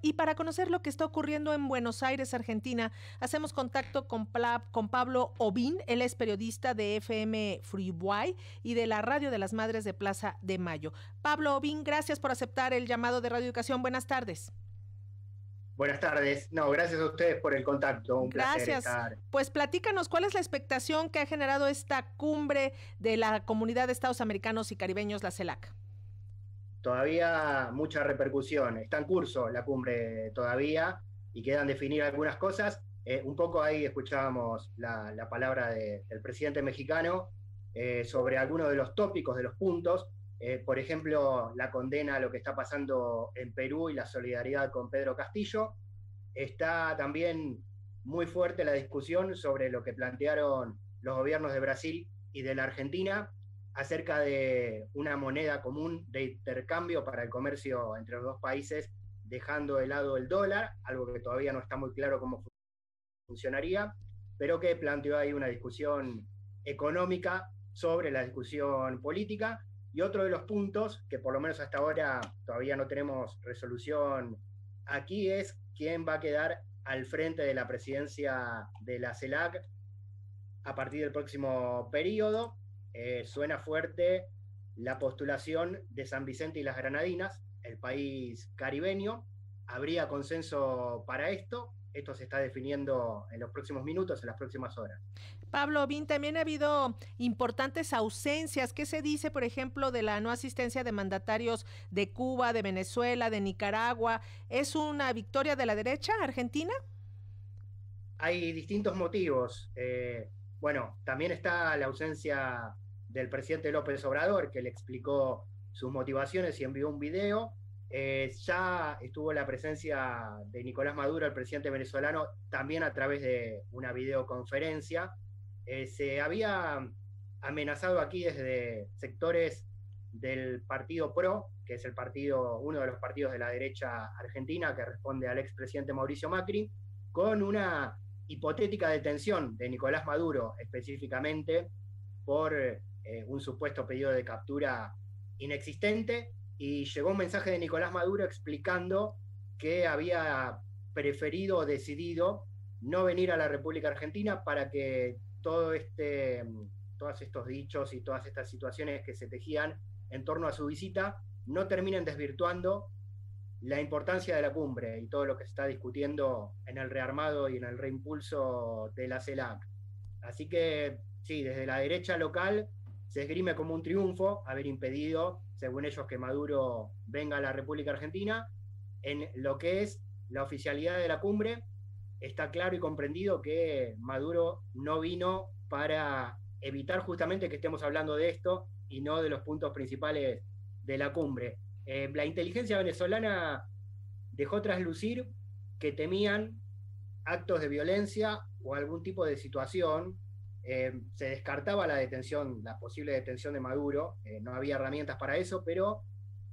Y para conocer lo que está ocurriendo en Buenos Aires, Argentina, hacemos contacto con, con Pablo Obín. Él es periodista de FM Freeway y de la Radio de las Madres de Plaza de Mayo. Pablo Obín, gracias por aceptar el llamado de Radio Educación. Buenas tardes. Buenas tardes. No, gracias a ustedes por el contacto. Un gracias. Placer Pues platícanos, ¿cuál es la expectación que ha generado esta cumbre de la Comunidad de Estados Americanos y Caribeños, la CELAC? Todavía mucha repercusión. Está en curso la cumbre todavía y quedan definir algunas cosas. Eh, un poco ahí escuchábamos la, palabra del presidente mexicano eh, sobre algunos de los tópicos, de los puntos. Eh, por ejemplo, la condena a lo que está pasando en Perú y la solidaridad con Pedro Castillo. Está también muy fuerte la discusión sobre lo que plantearon los gobiernos de Brasil y de la Argentina acerca de una moneda común de intercambio para el comercio entre los dos países, dejando de lado el dólar, algo que todavía no está muy claro cómo funcionaría, pero que planteó ahí una discusión económica sobre la discusión política. Y otro de los puntos, que por lo menos hasta ahora todavía no tenemos resolución aquí, es quién va a quedar al frente de la presidencia de la CELAC a partir del próximo periodo. Eh, suena fuerte la postulación de San Vicente y las Granadinas, el país caribeño. ¿Habría consenso para esto? Esto se está definiendo en los próximos minutos, en las próximas horas. Pablo Bin, también ha habido importantes ausencias. ¿Qué se dice, por ejemplo, de la no asistencia de mandatarios de Cuba, de Venezuela, de Nicaragua? ¿Es una victoria de la derecha argentina? Hay distintos motivos. Eh, bueno, también está la ausencia del presidente López Obrador, que le explicó sus motivaciones y envió un video. Eh, ya estuvo la presencia de Nicolás Maduro, el presidente venezolano, también a través de una videoconferencia. Eh, se había amenazado aquí desde sectores del partido PRO, que es el partido, uno de los partidos de la derecha argentina, que responde al expresidente Mauricio Macri, con una hipotética detención de Nicolás Maduro específicamente por eh, un supuesto pedido de captura inexistente y llegó un mensaje de Nicolás Maduro explicando que había preferido o decidido no venir a la República Argentina para que todo este, todos estos dichos y todas estas situaciones que se tejían en torno a su visita no terminen desvirtuando la importancia de la cumbre y todo lo que se está discutiendo en el rearmado y en el reimpulso de la CELAC. Así que sí, desde la derecha local se esgrime como un triunfo haber impedido, según ellos, que Maduro venga a la República Argentina. En lo que es la oficialidad de la cumbre, está claro y comprendido que Maduro no vino para evitar justamente que estemos hablando de esto y no de los puntos principales de la cumbre. Eh, la inteligencia venezolana dejó traslucir que temían actos de violencia o algún tipo de situación. Eh, se descartaba la detención, la posible detención de Maduro, eh, no había herramientas para eso, pero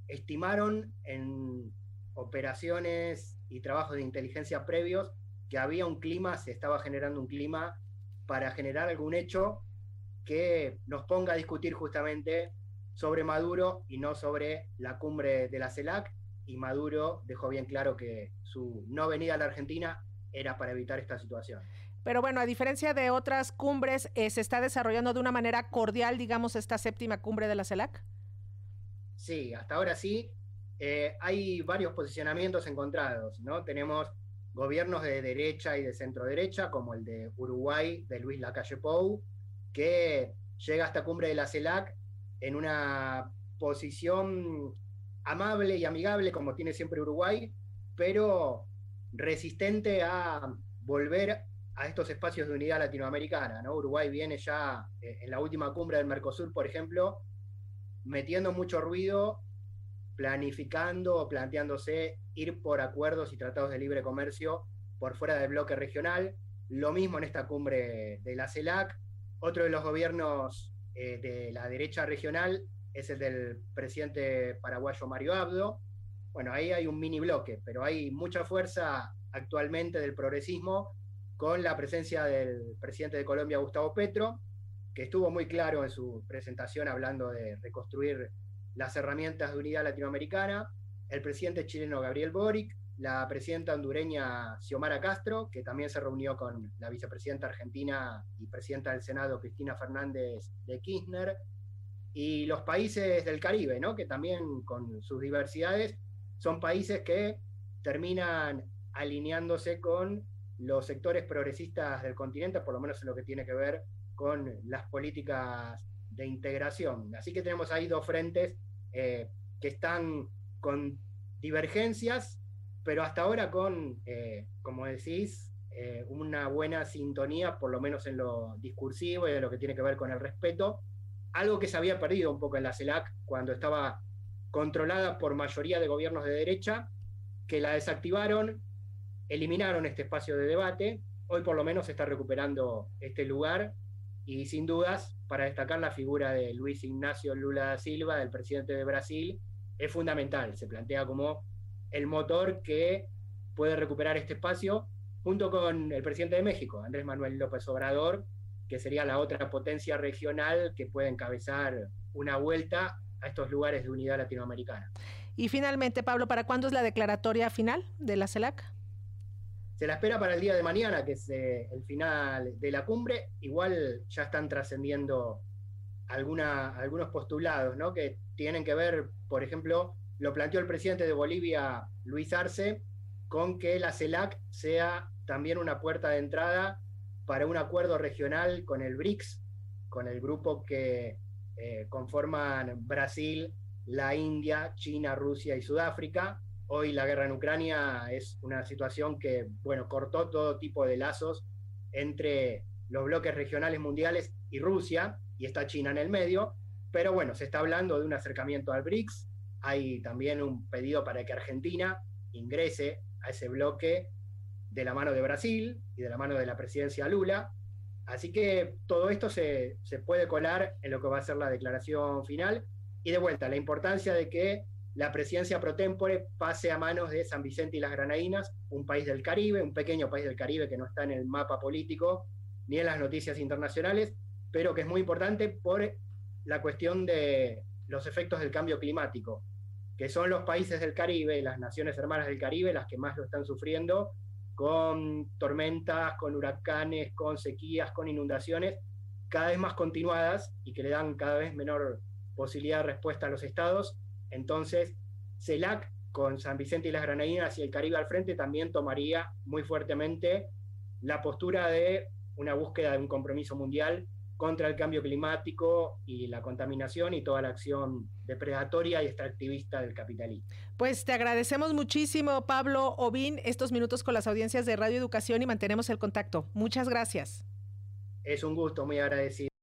estimaron en operaciones y trabajos de inteligencia previos que había un clima, se estaba generando un clima para generar algún hecho que nos ponga a discutir justamente sobre Maduro y no sobre la cumbre de la CELAC. Y Maduro dejó bien claro que su no venida a la Argentina era para evitar esta situación. Pero bueno, a diferencia de otras cumbres, eh, ¿se está desarrollando de una manera cordial, digamos, esta séptima cumbre de la CELAC? Sí, hasta ahora sí. Eh, hay varios posicionamientos encontrados, ¿no? Tenemos gobiernos de derecha y de centro derecha, como el de Uruguay, de Luis Lacalle Pou, que llega a esta cumbre de la CELAC en una posición amable y amigable como tiene siempre Uruguay, pero resistente a volver a estos espacios de unidad latinoamericana. ¿no? Uruguay viene ya eh, en la última cumbre del Mercosur, por ejemplo, metiendo mucho ruido, planificando o planteándose ir por acuerdos y tratados de libre comercio por fuera del bloque regional. Lo mismo en esta cumbre de la CELAC. Otro de los gobiernos eh, de la derecha regional es el del presidente paraguayo Mario Abdo. Bueno, ahí hay un mini bloque, pero hay mucha fuerza actualmente del progresismo con la presencia del presidente de Colombia, Gustavo Petro, que estuvo muy claro en su presentación hablando de reconstruir las herramientas de unidad latinoamericana, el presidente chileno Gabriel Boric, la presidenta hondureña Xiomara Castro, que también se reunió con la vicepresidenta argentina y presidenta del Senado Cristina Fernández de Kirchner, y los países del Caribe, ¿no? que también con sus diversidades son países que terminan alineándose con los sectores progresistas del continente, por lo menos en lo que tiene que ver con las políticas de integración. Así que tenemos ahí dos frentes eh, que están con divergencias, pero hasta ahora con, eh, como decís, eh, una buena sintonía, por lo menos en lo discursivo y en lo que tiene que ver con el respeto, algo que se había perdido un poco en la CELAC cuando estaba controlada por mayoría de gobiernos de derecha, que la desactivaron, eliminaron este espacio de debate, hoy por lo menos se está recuperando este lugar y sin dudas, para destacar la figura de Luis Ignacio Lula da Silva, del presidente de Brasil, es fundamental, se plantea como el motor que puede recuperar este espacio, junto con el presidente de México, Andrés Manuel López Obrador, que sería la otra potencia regional que puede encabezar una vuelta a estos lugares de unidad latinoamericana. Y finalmente, Pablo, ¿para cuándo es la declaratoria final de la CELAC? Se la espera para el día de mañana, que es eh, el final de la cumbre. Igual ya están trascendiendo algunos postulados, ¿no? Que tienen que ver, por ejemplo, lo planteó el presidente de Bolivia, Luis Arce, con que la CELAC sea también una puerta de entrada para un acuerdo regional con el BRICS, con el grupo que eh, conforman Brasil, la India, China, Rusia y Sudáfrica. Hoy la guerra en Ucrania es una situación que, bueno, cortó todo tipo de lazos entre los bloques regionales mundiales y Rusia, y está China en el medio, pero bueno, se está hablando de un acercamiento al BRICS, hay también un pedido para que Argentina ingrese a ese bloque de la mano de Brasil y de la mano de la presidencia Lula. Así que todo esto se, puede colar en lo que va a ser la declaración final. Y de vuelta, la importancia de que la presidencia pro tempore pase a manos de San Vicente y las Granadinas, un país del Caribe, un pequeño país del Caribe que no está en el mapa político ni en las noticias internacionales, pero que es muy importante por la cuestión de los efectos del cambio climático, que son los países del Caribe, las naciones hermanas del Caribe, las que más lo están sufriendo, con tormentas, con huracanes, con sequías, con inundaciones, cada vez más continuadas y que le dan cada vez menor posibilidad de respuesta a los estados. Entonces, CELAC, con San Vicente y las Granadinas y el Caribe al frente, también tomaría muy fuertemente la postura de una búsqueda de un compromiso mundial contra el cambio climático y la contaminación y toda la acción depredatoria y extractivista del capitalismo. Pues te agradecemos muchísimo, Pablo Obín, estos minutos con las audiencias de Radio Educación y mantenemos el contacto. Muchas gracias. Es un gusto, muy agradecido.